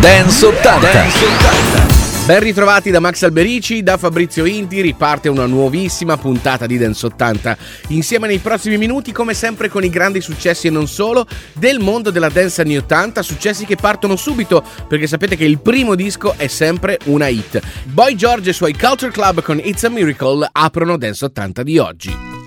Dance 80. Dance 80. Ben ritrovati da Max Alberici, da Fabrizio Inti, riparte una nuovissima puntata di Dance 80. Insieme nei prossimi minuti, come sempre, con i grandi successi e non solo del mondo della dance anni 80, successi che partono subito, perché sapete che il primo disco è sempre una hit. Boy George e i suoi Culture Club con It's a Miracle aprono Dance 80 di oggi.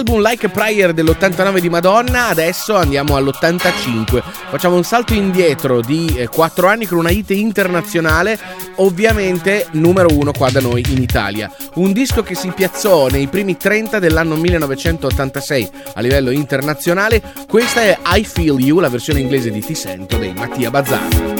Dall'album Like a Prayer dell'89 di Madonna, adesso andiamo all'85. Facciamo un salto indietro di 4 eh, anni con una hit internazionale, ovviamente numero 1 qua da noi in Italia. Un disco che si piazzò nei primi 30 dell'anno 1986 a livello internazionale. Questa è I Feel You, la versione inglese di Ti Sento dei Mattia Bazzar.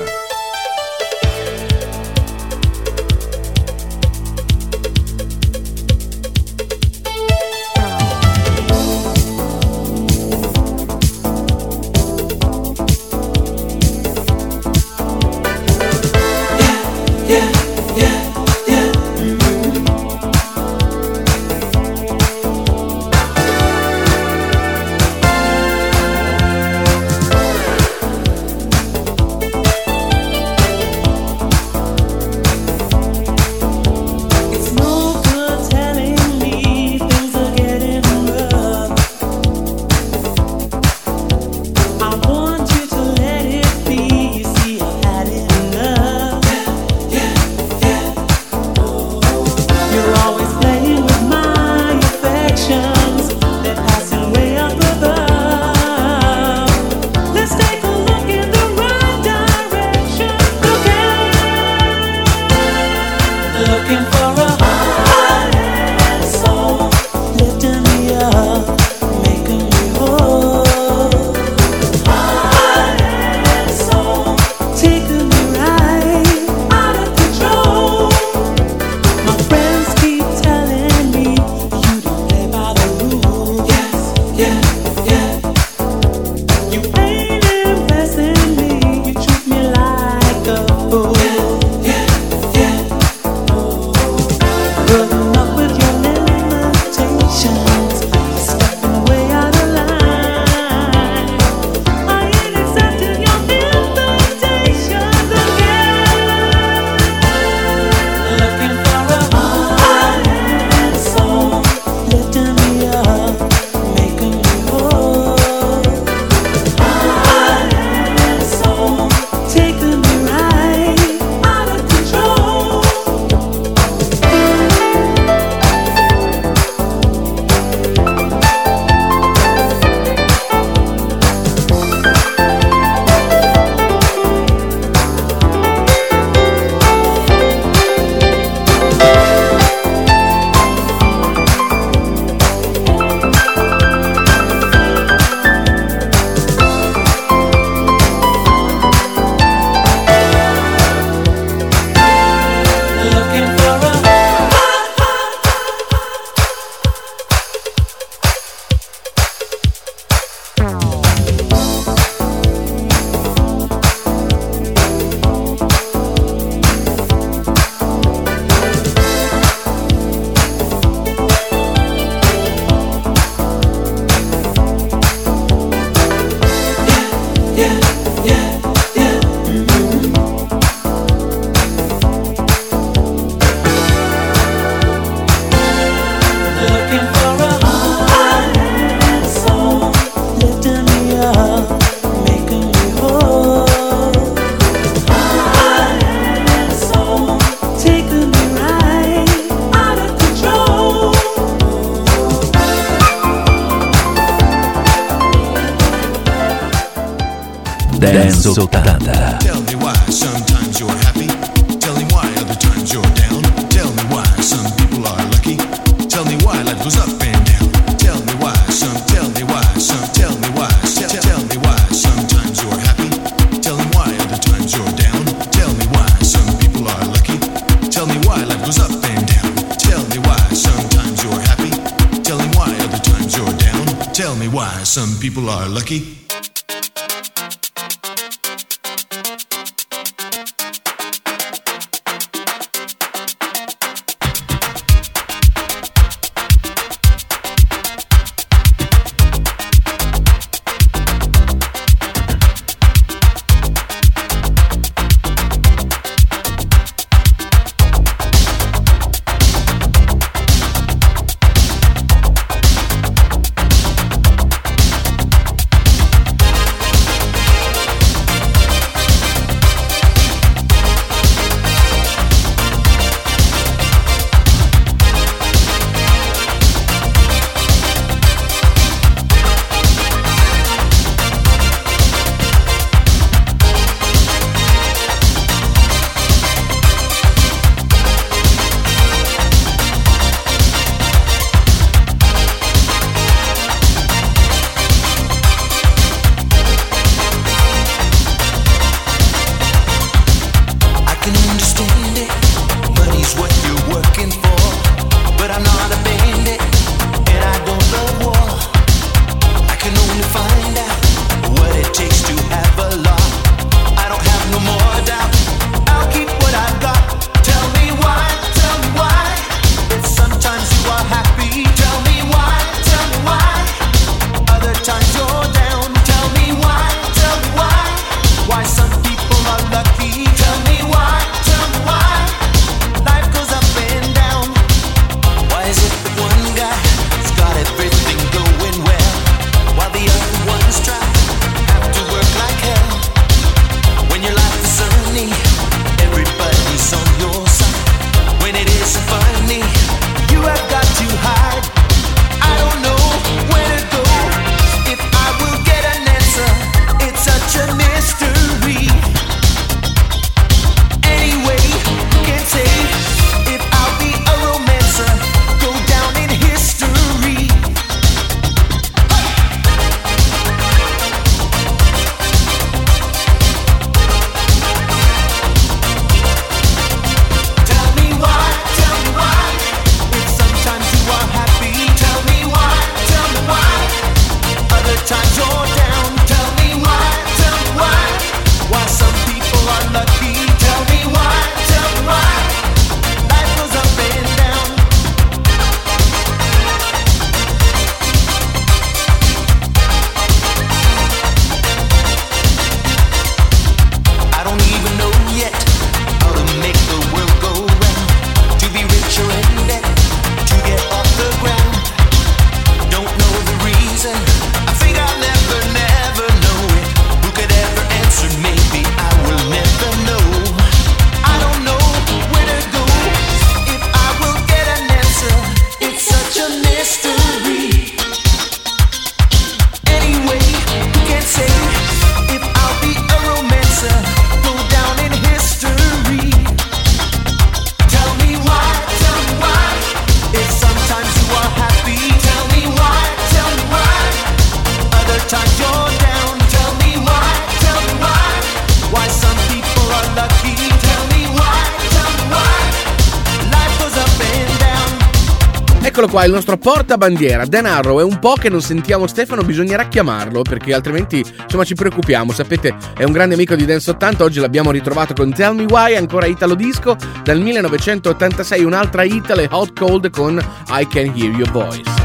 80, qua il nostro portabandiera Dan Arrow. È un po' che non sentiamo Stefano, bisognerà chiamarlo perché altrimenti insomma ci preoccupiamo. Sapete, è un grande amico di Dance 80. Oggi l'abbiamo ritrovato con Tell Me Why, ancora Italo Disco. Dal 1986 un'altra Itale Hot Cold con I Can Hear Your Voice.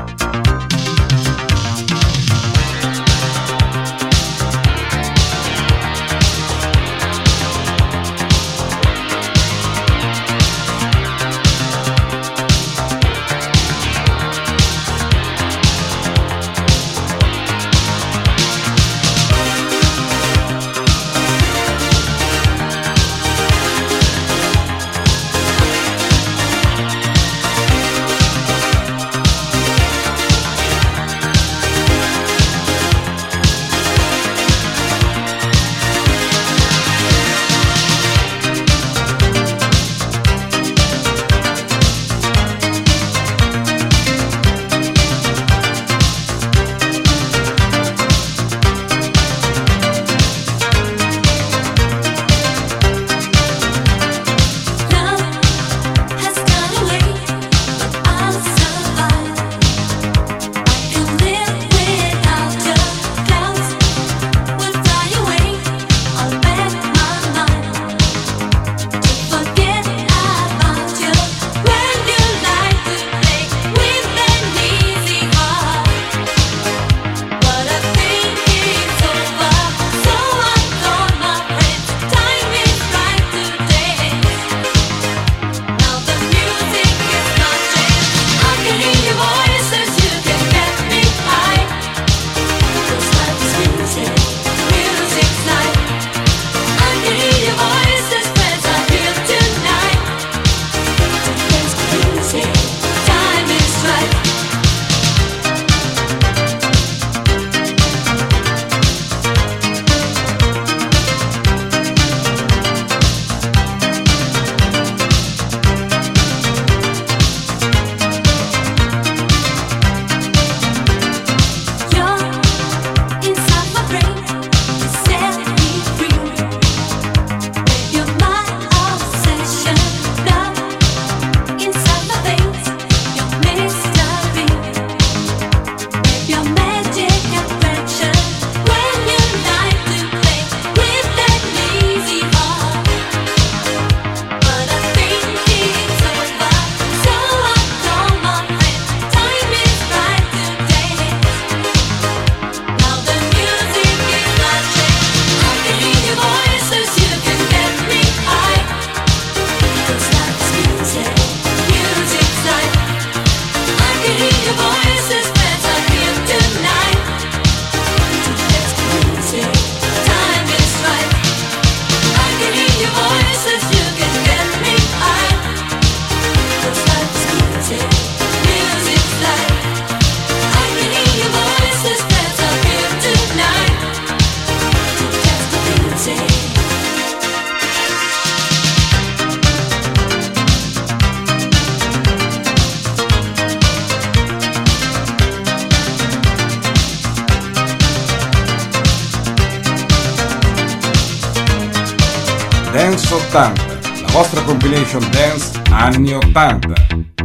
Vostra compilation dance anni 80.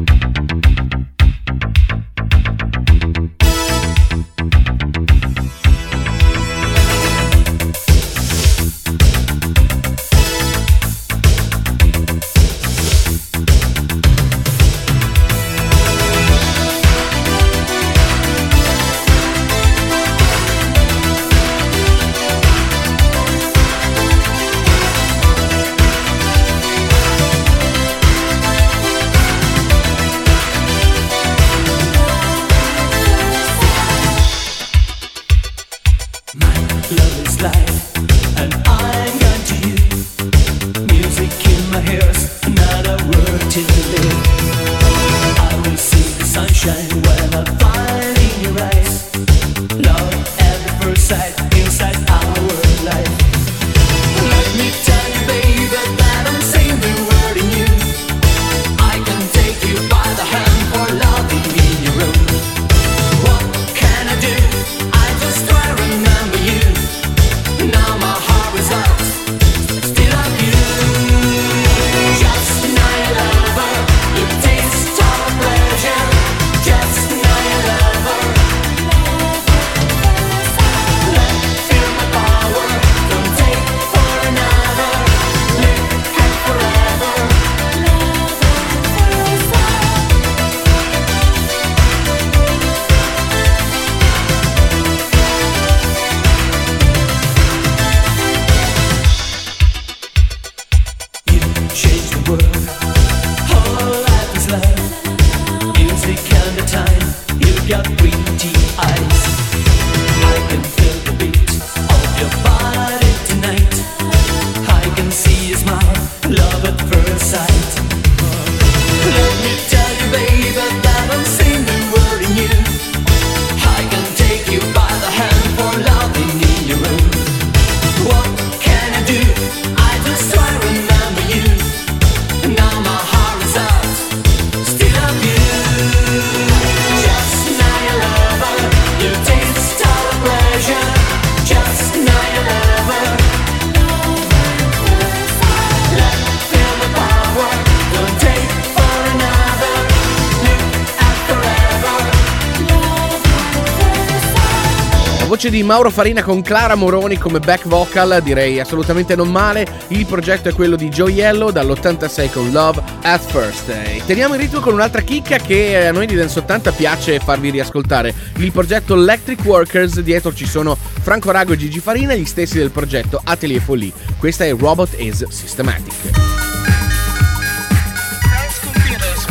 Voce di Mauro Farina con Clara Moroni come back vocal, direi assolutamente non male. Il progetto è quello di Gioiello dall'86 con Love at First. E teniamo in ritmo con un'altra chicca che a noi di Dance 80 piace farvi riascoltare. Il progetto Electric Workers, dietro ci sono Franco Rago e Gigi Farina, gli stessi del progetto Atelier Folie. Questa è Robot is Systematic.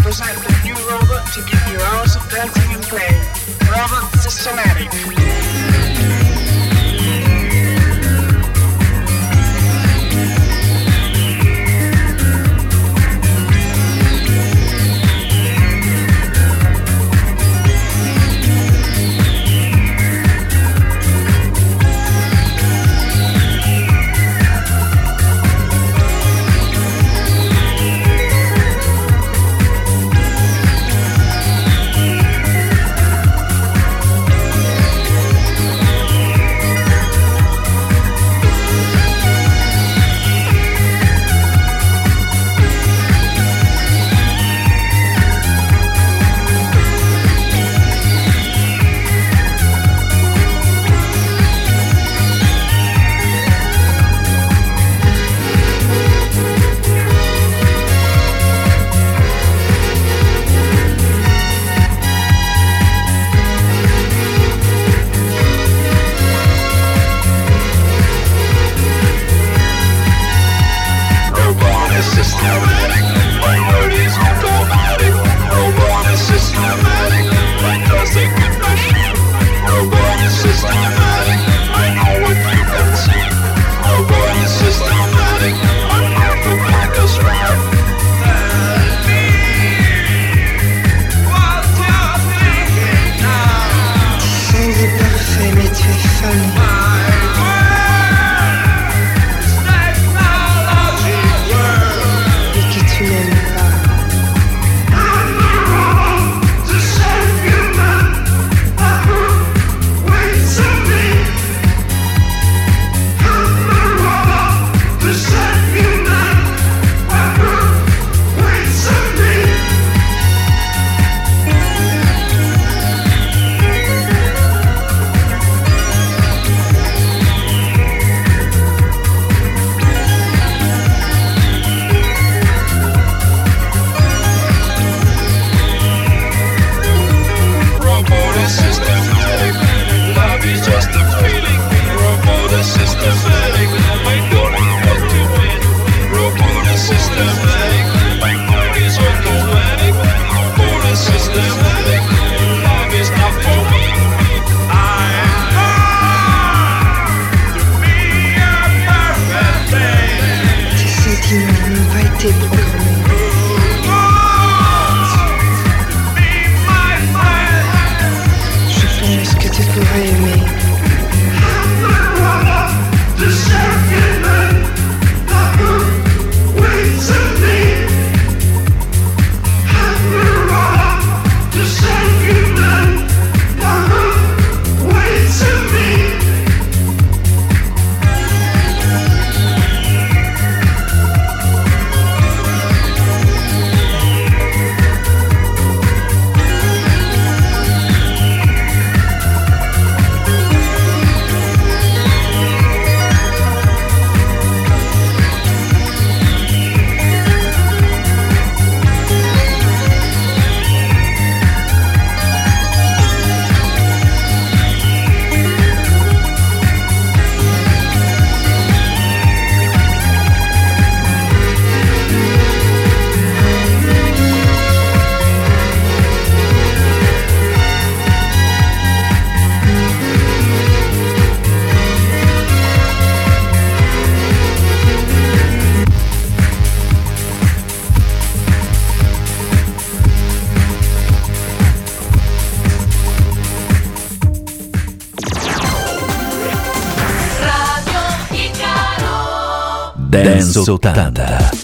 present a new robot to give you hours of dancing and play. Robot Systematic. 380.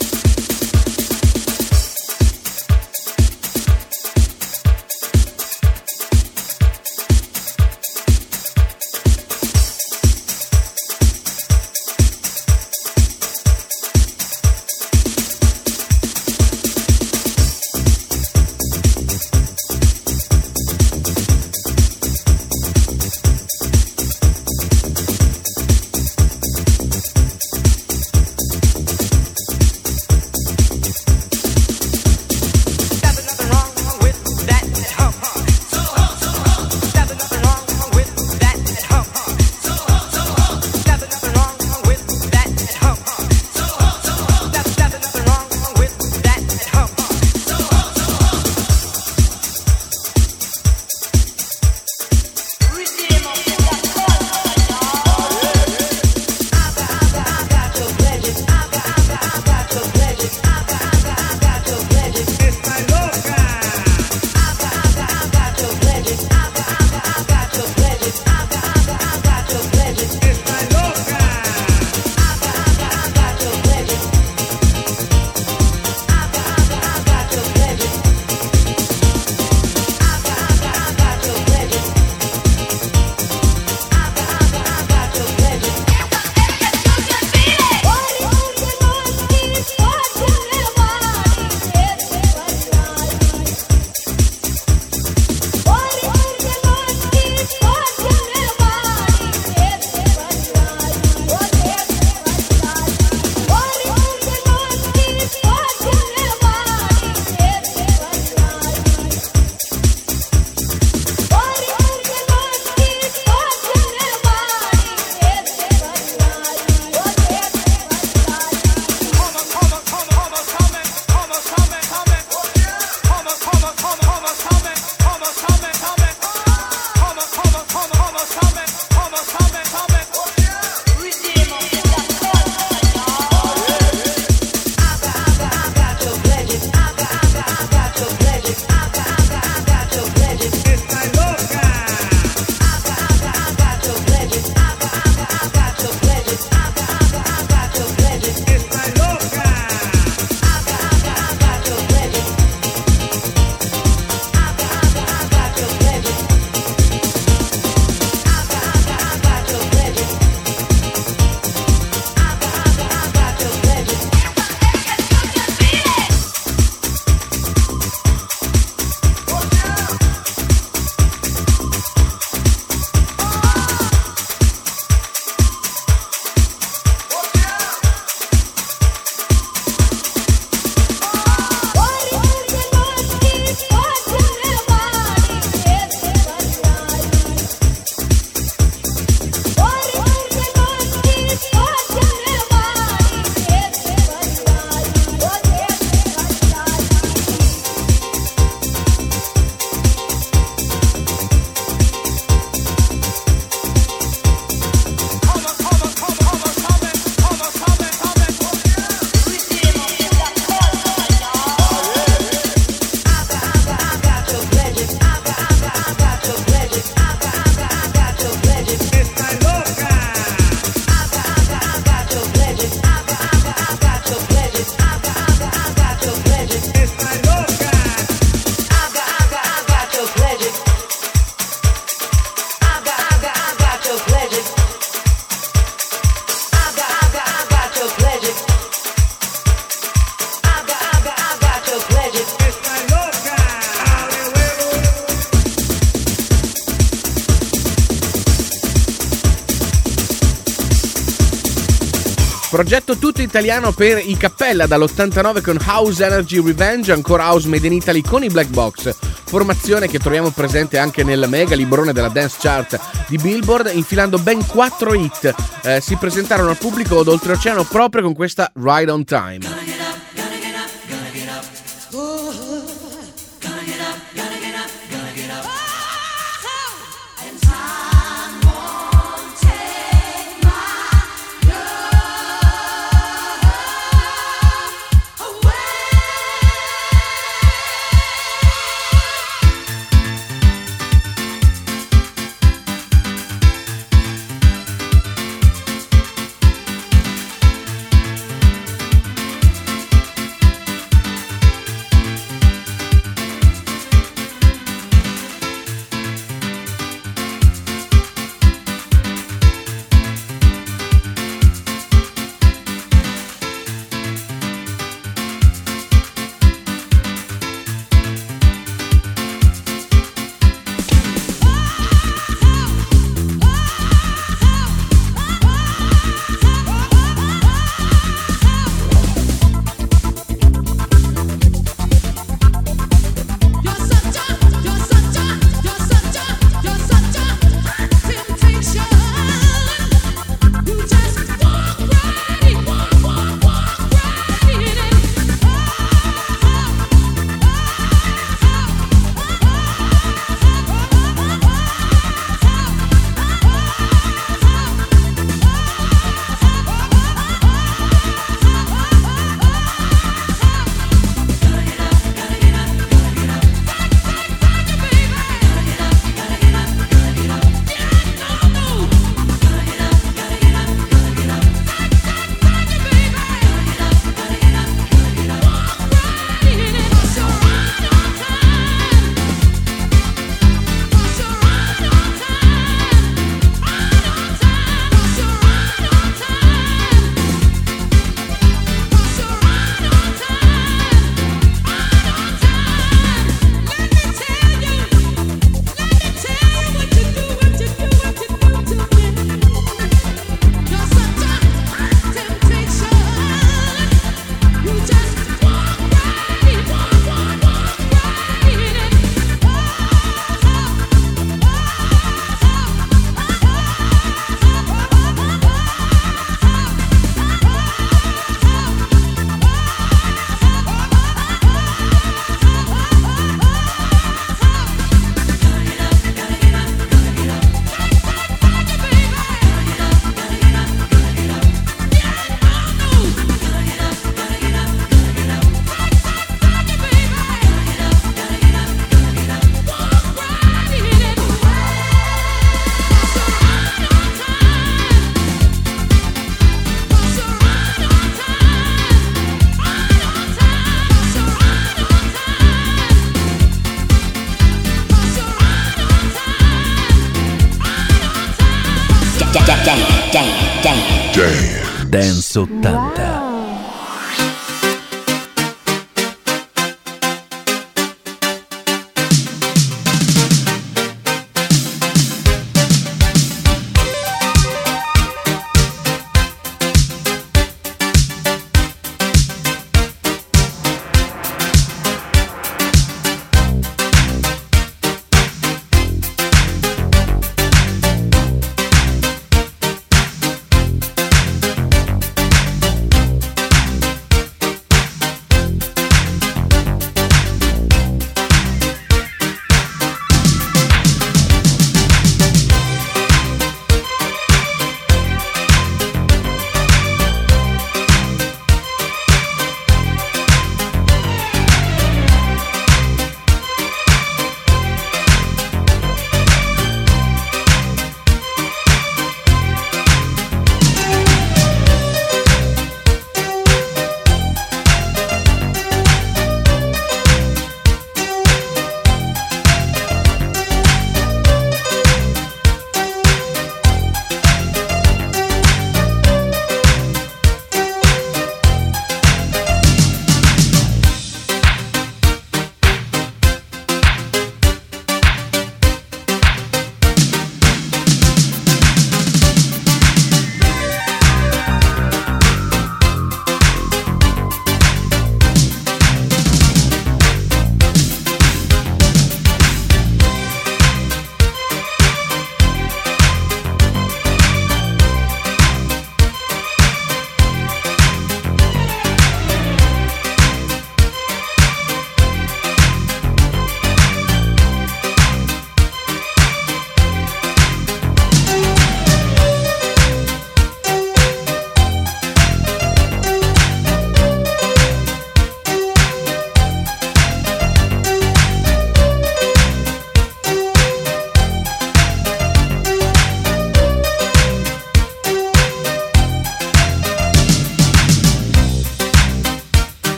Italiano per i Cappella dall'89 con House Energy Revenge, ancora House Made in Italy con i Black Box. Formazione che troviamo presente anche nel mega librone della dance chart di Billboard, infilando ben 4 hit. Eh, si presentarono al pubblico d'oltreoceano proprio con questa Ride on Time.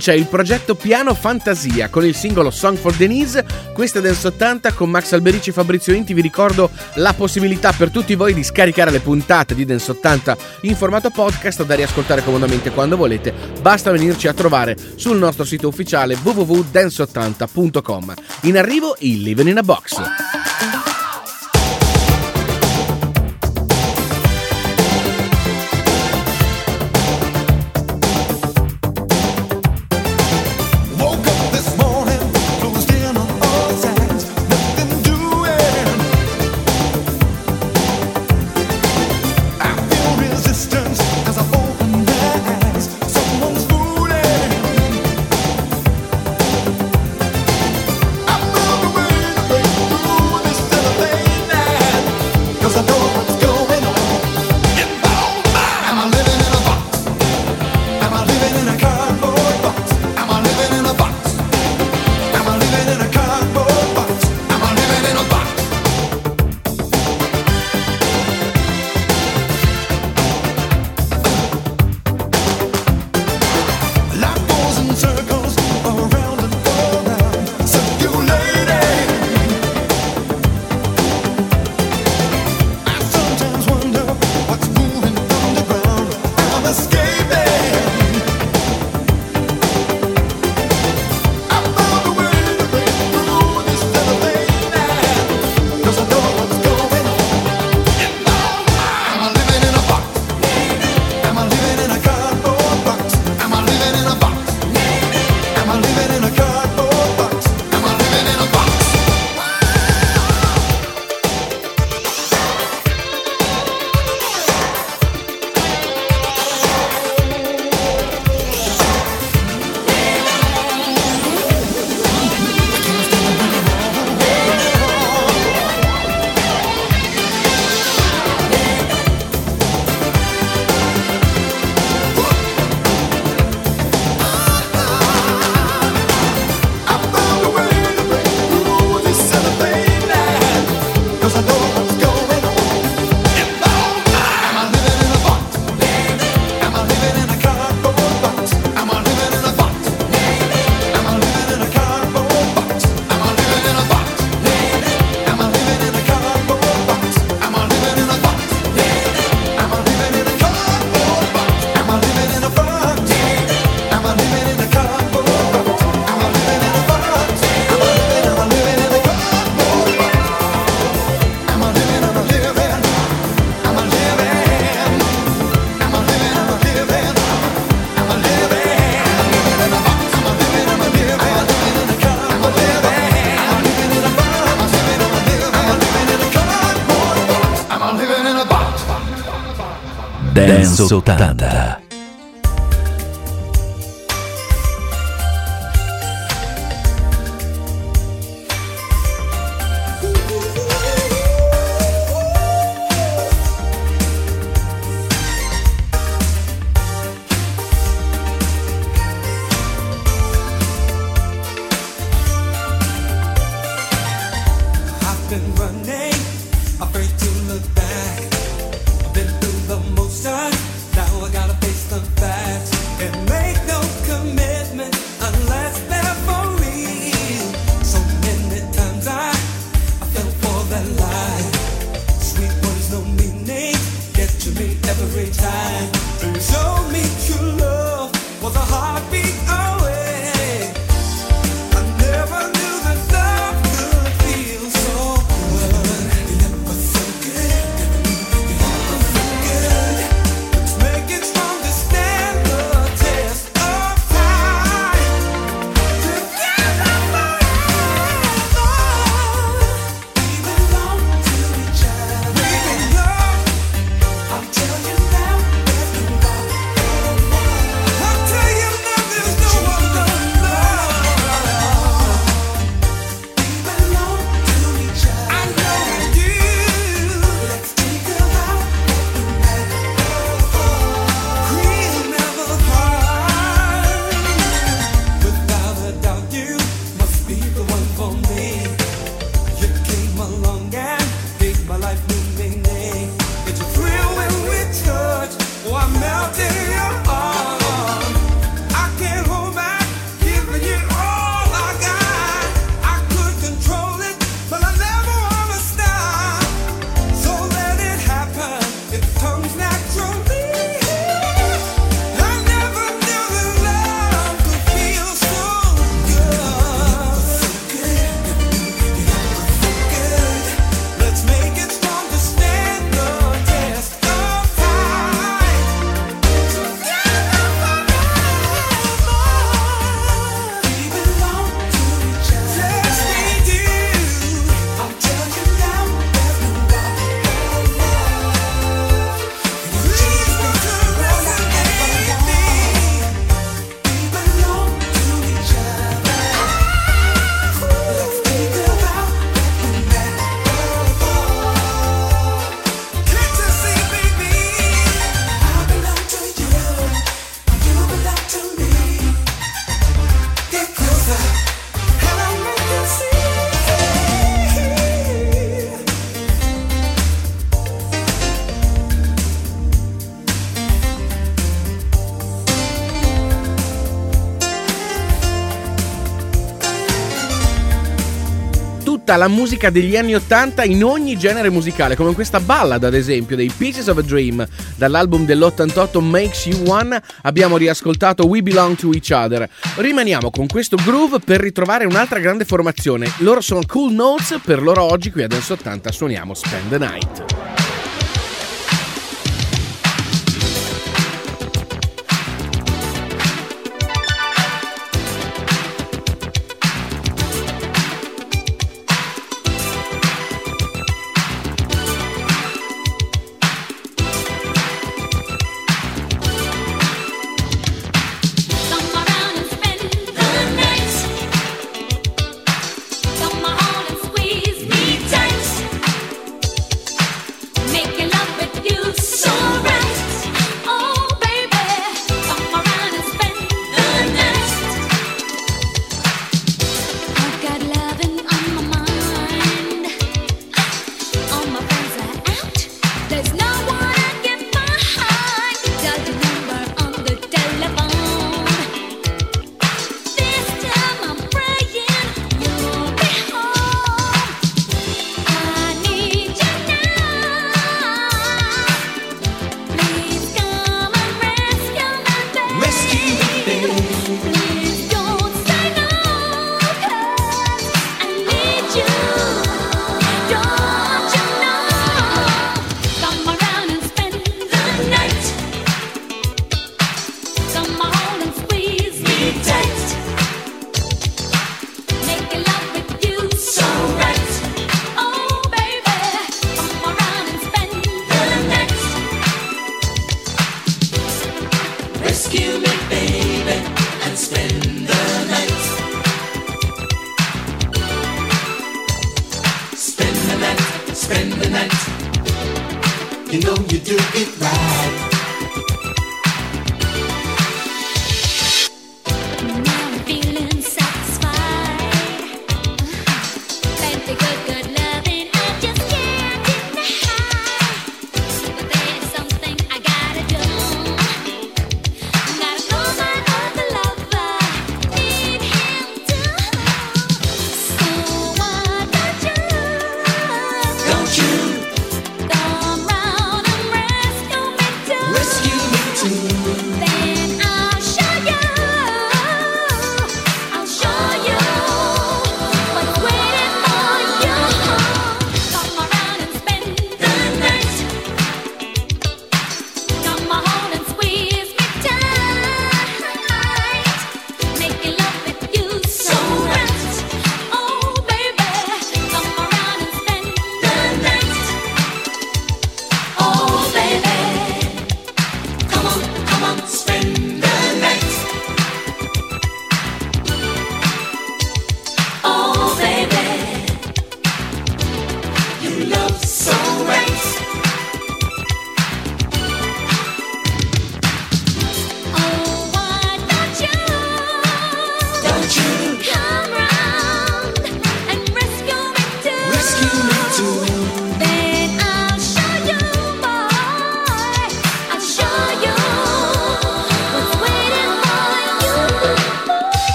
lancia il progetto Piano Fantasia con il singolo Song for Denise, questa è Dance 80 con Max Alberici e Fabrizio Inti. Vi ricordo la possibilità per tutti voi di scaricare le puntate di Dance 80 in formato podcast da riascoltare comodamente quando volete. Basta venirci a trovare sul nostro sito ufficiale www.dance80.com. In arrivo il Live in a Box. Dance 80. porta la musica degli anni 80 in ogni genere musicale, come questa ballad ad esempio dei Pieces of a Dream, dall'album dell'88 Makes You One abbiamo riascoltato We Belong to Each Other. Rimaniamo con questo groove per ritrovare un'altra grande formazione. Loro sono Cool Notes, per loro oggi qui ad Dance 80 suoniamo Spend the Night.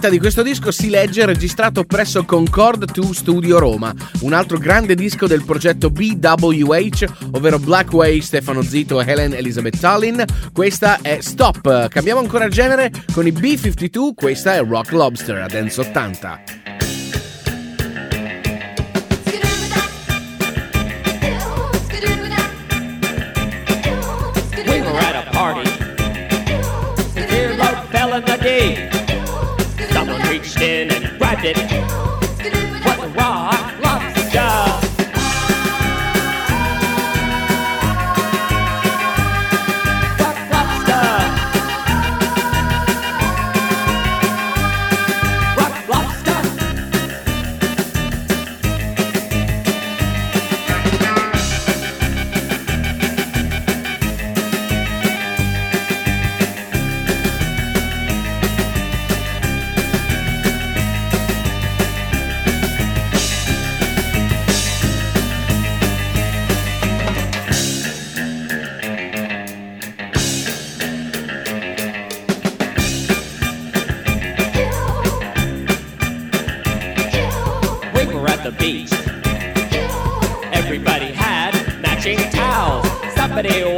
scaletta di questo disco si legge registrato presso Concord 2 Studio Roma, un altro grande disco del progetto BWH, ovvero Blackway, Stefano Zito e Helen Elizabeth Tallinn. Questa è Stop. Cambiamo ancora genere con i B52, questa è Rock Lobster a Dance 80. rabbit. somebody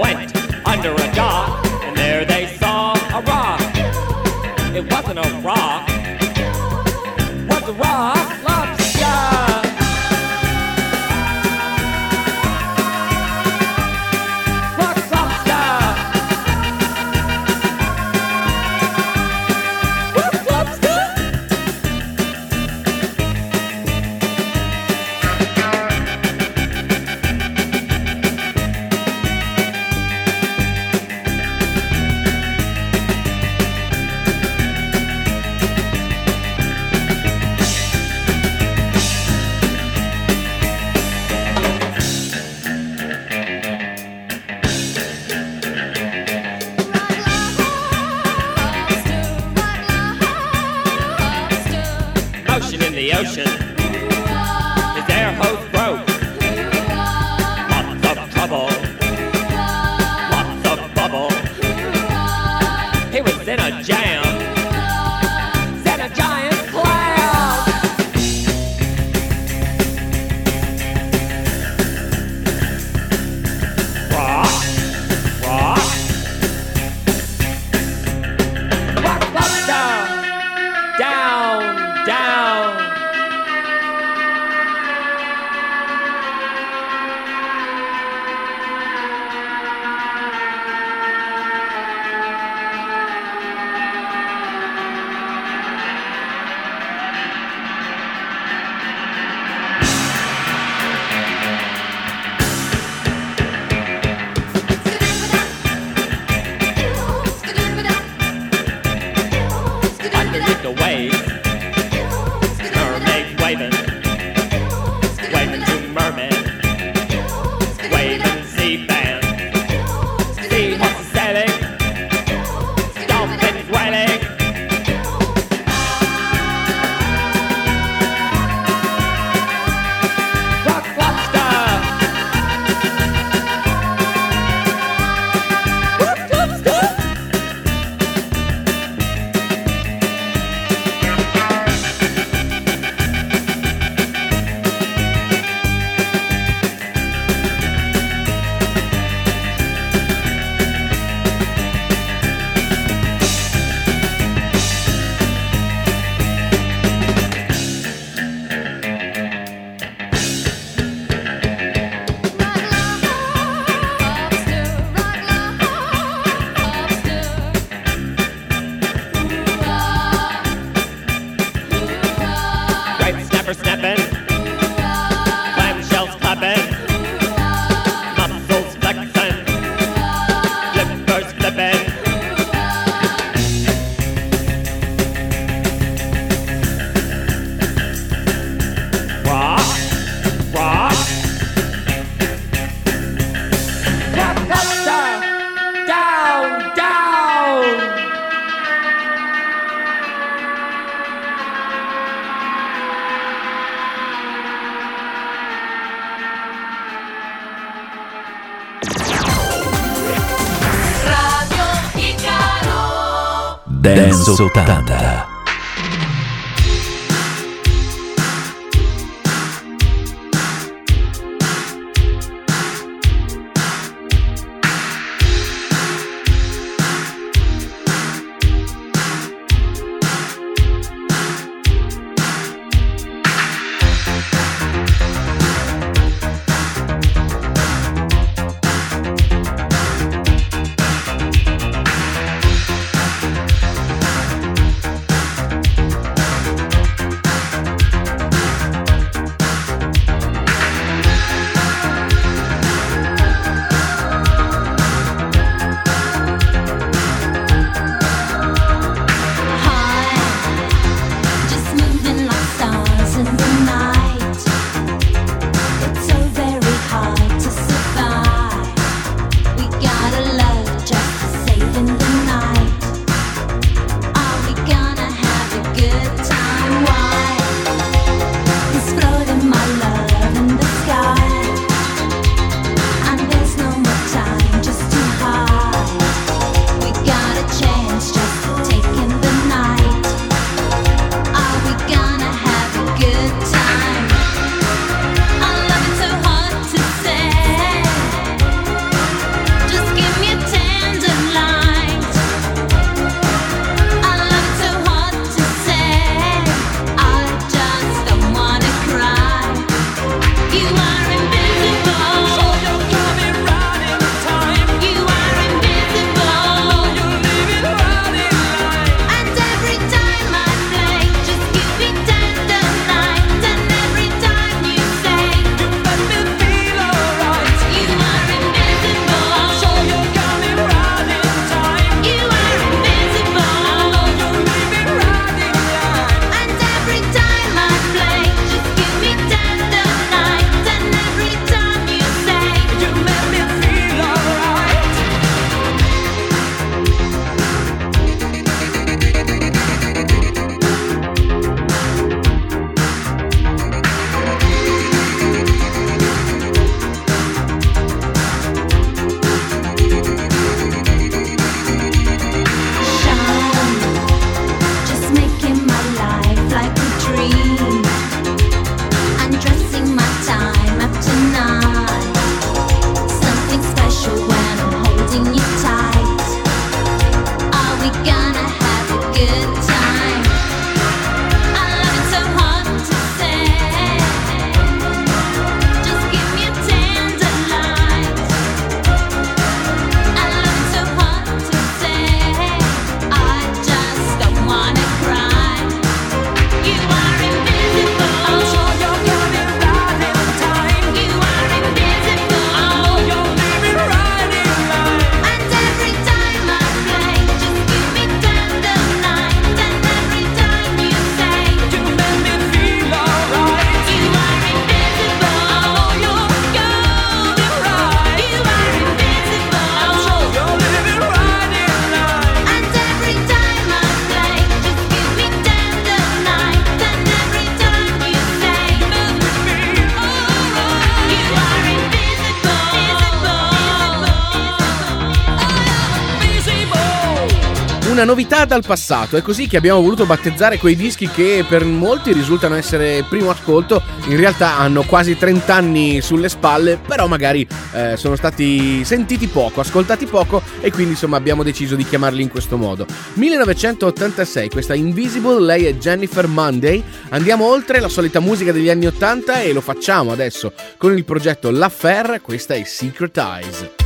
novità dal passato, è così che abbiamo voluto battezzare quei dischi che per molti risultano essere primo ascolto, in realtà hanno quasi 30 anni sulle spalle, però magari eh, sono stati sentiti poco, ascoltati poco e quindi insomma abbiamo deciso di chiamarli in questo modo. 1986, questa Invisible, lei è Jennifer Monday, andiamo oltre la solita musica degli anni 80 e lo facciamo adesso con il progetto L'Affair, questa è Secret Eyes.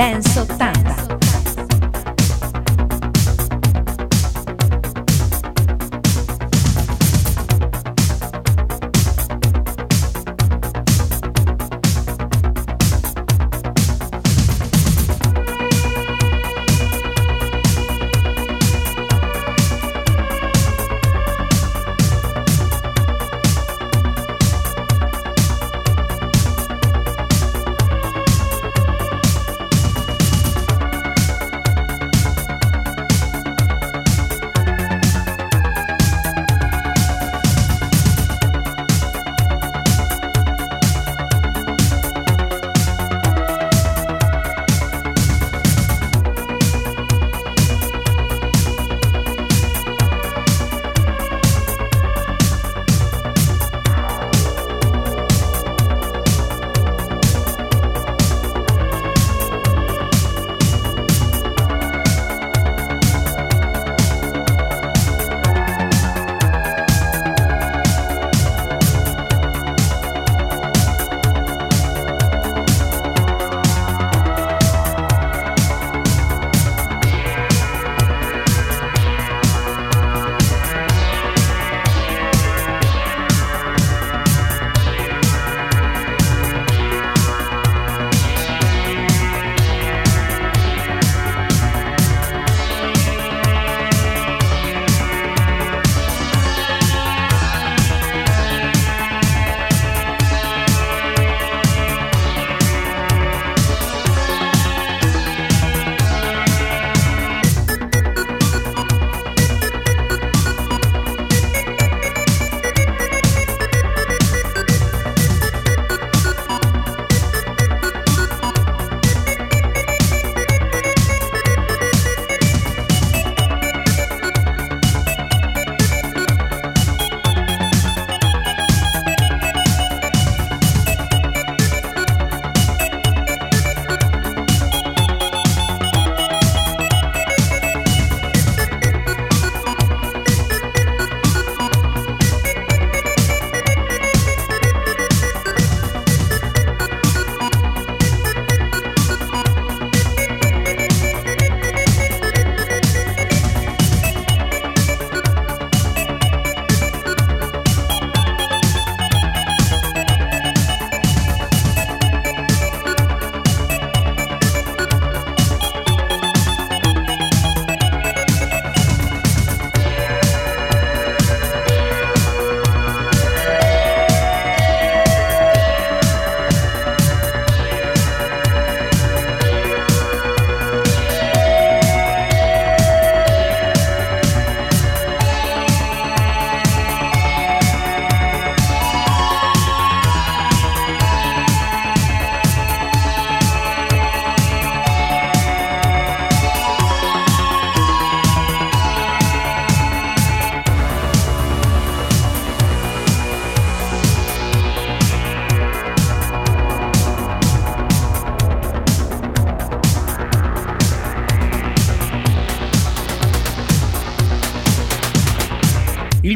Dance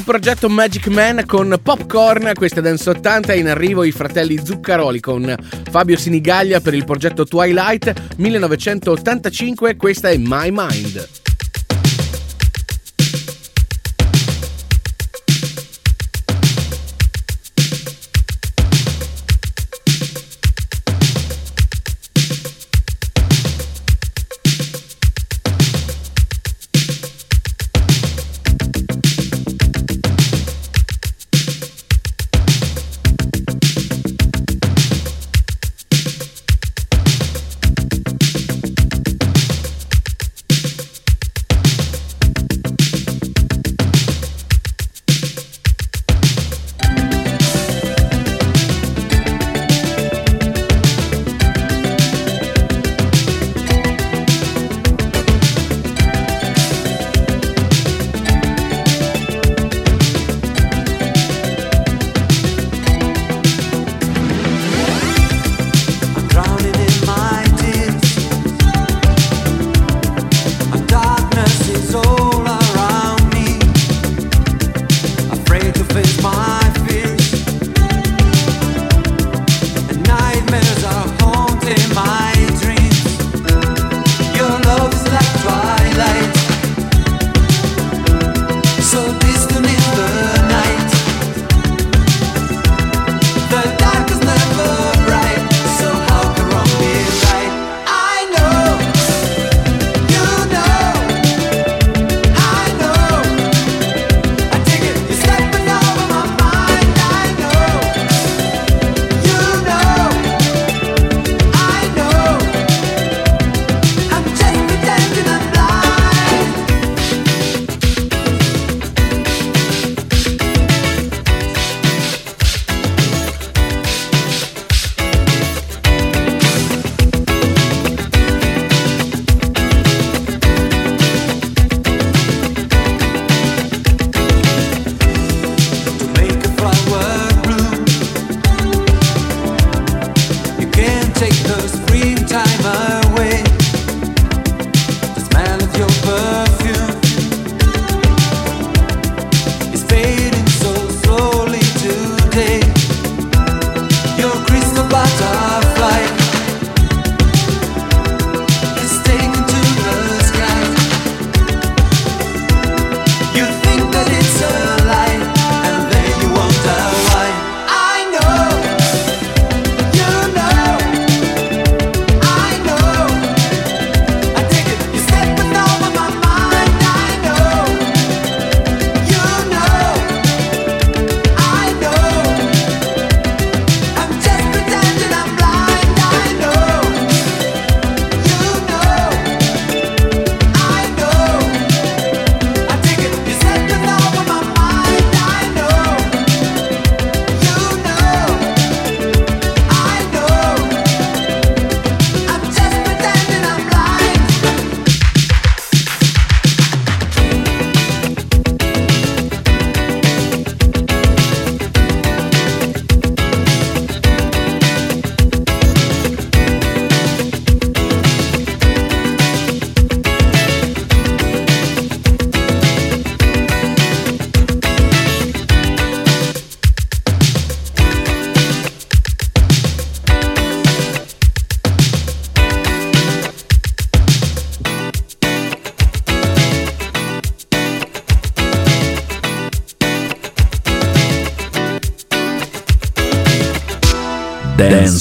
progetto Magic Man con Popcorn, questa è Dance 80, in arrivo i fratelli Zuccaroli con Fabio Sinigaglia per il progetto Twilight 1985, questa è My Mind.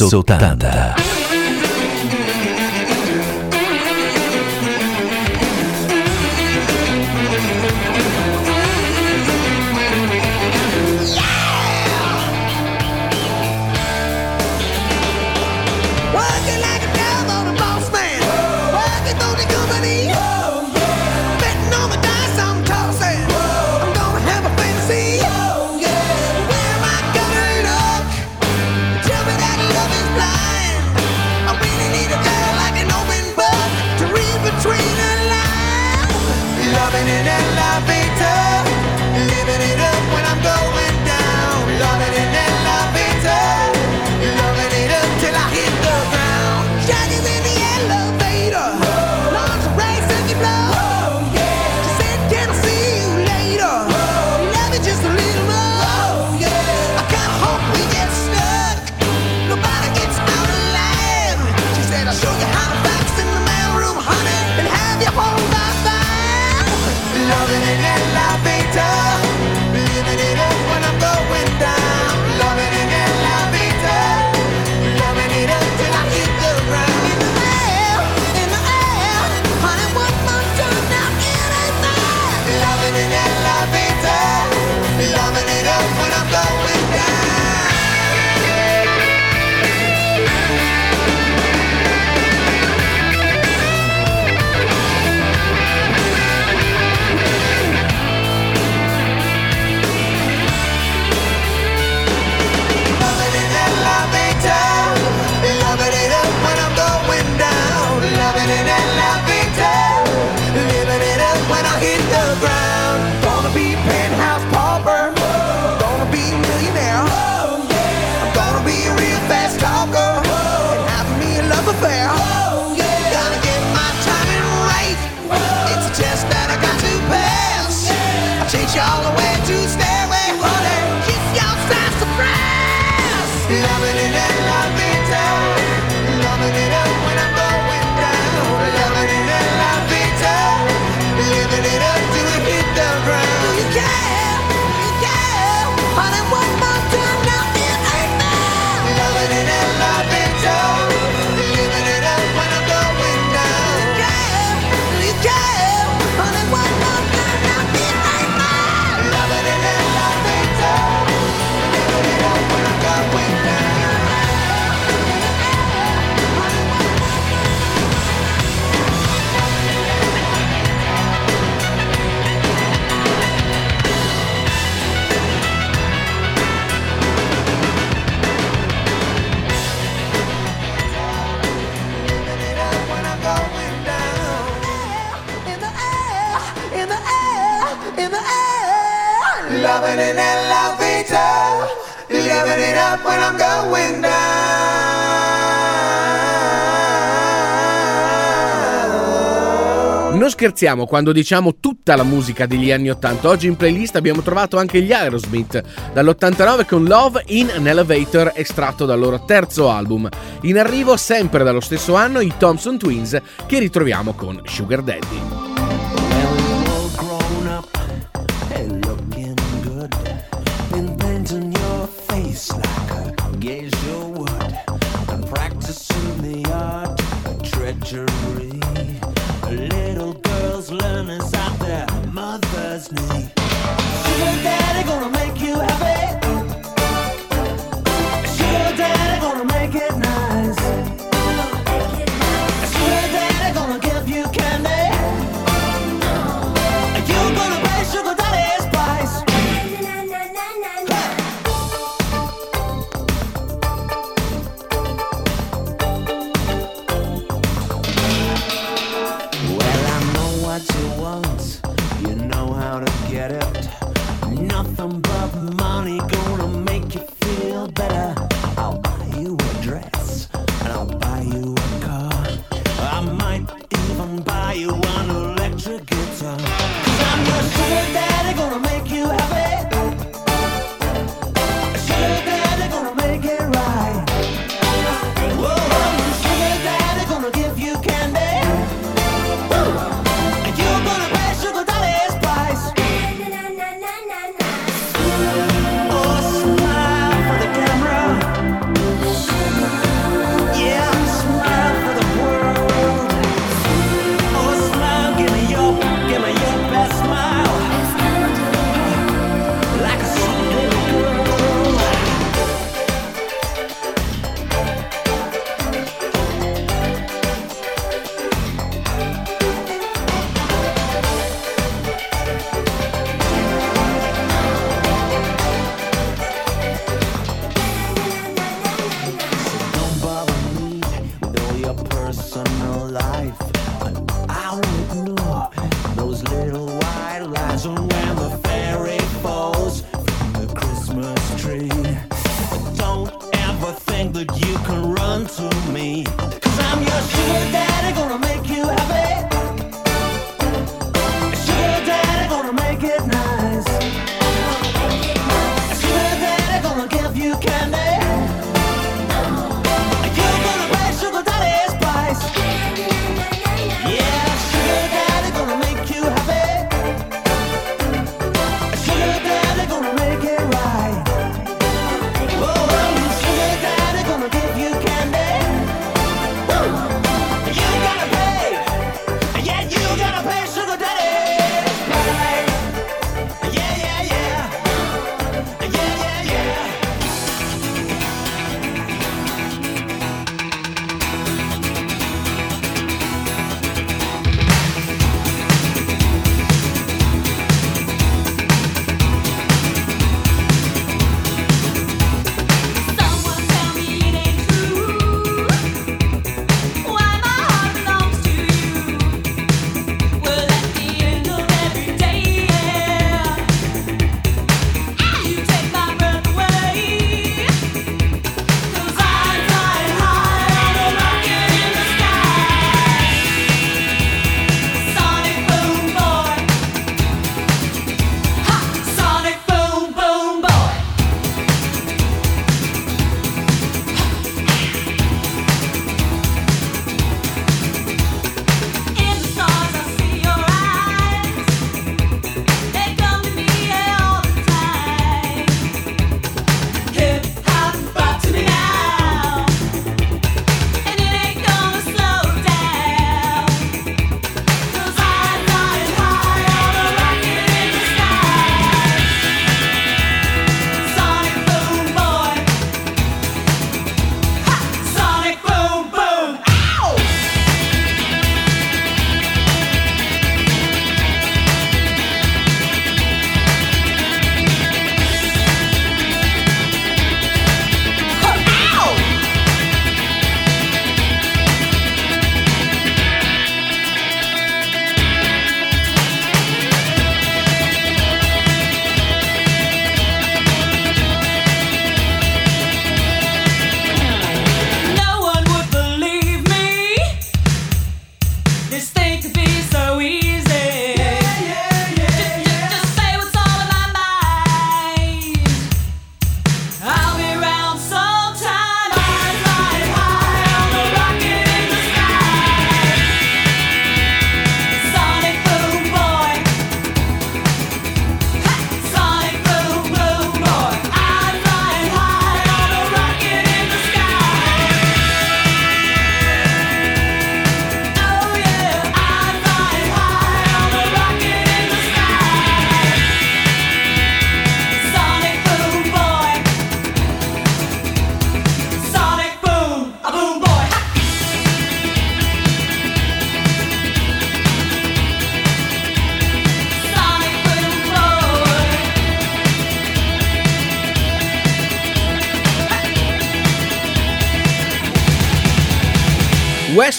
Sultan. Non scherziamo quando diciamo tutta la musica degli anni 80. Oggi in playlist abbiamo trovato anche gli Aerosmith, dall'89 con Love in an Elevator estratto dal loro terzo album. In arrivo sempre dallo stesso anno i Thompson Twins che ritroviamo con Sugar Daddy. surgery. Little girls learn us at their mother's knee. Isn't daddy gonna make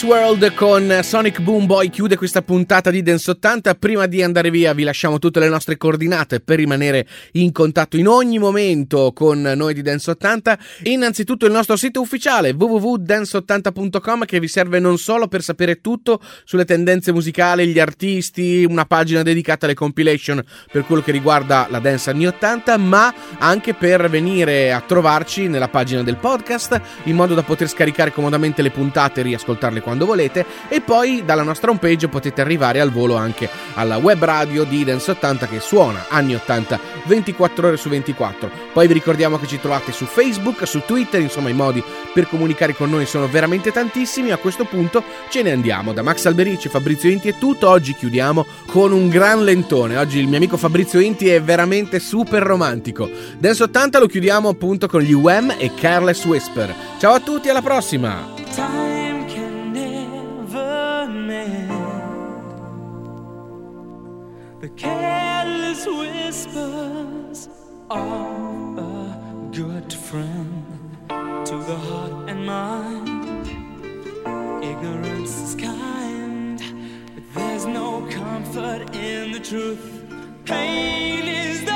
Westworld con Sonic Boom Boy chiude questa puntata di Dance 80. Prima di andare via vi lasciamo tutte le nostre coordinate per rimanere in contatto in ogni momento con noi di Dance 80. Innanzitutto il nostro sito ufficiale www.dance80.com che vi serve non solo per sapere tutto sulle tendenze musicali, gli artisti, una pagina dedicata alle compilation per quello che riguarda la dance anni 80, ma anche per venire a trovarci nella pagina del podcast in modo da poter scaricare comodamente le puntate e riascoltarle quando volete e poi dalla nostra homepage potete arrivare al volo anche alla web radio di Dance 80 che suona anni 80 24 ore su 24. Poi vi ricordiamo che ci trovate su Facebook, su Twitter, insomma i modi per comunicare con noi sono veramente tantissimi. A questo punto ce ne andiamo. Da Max Alberici, Fabrizio Inti è tutto. Oggi chiudiamo con un gran lentone. Oggi il mio amico Fabrizio Inti è veramente super romantico. Dance 80 lo chiudiamo appunto con gli UM e Careless Whisper. Ciao a tutti, alla prossima! The careless whispers of a good friend to the heart and mind. Ignorance is kind, but there's no comfort in the truth. Pain is the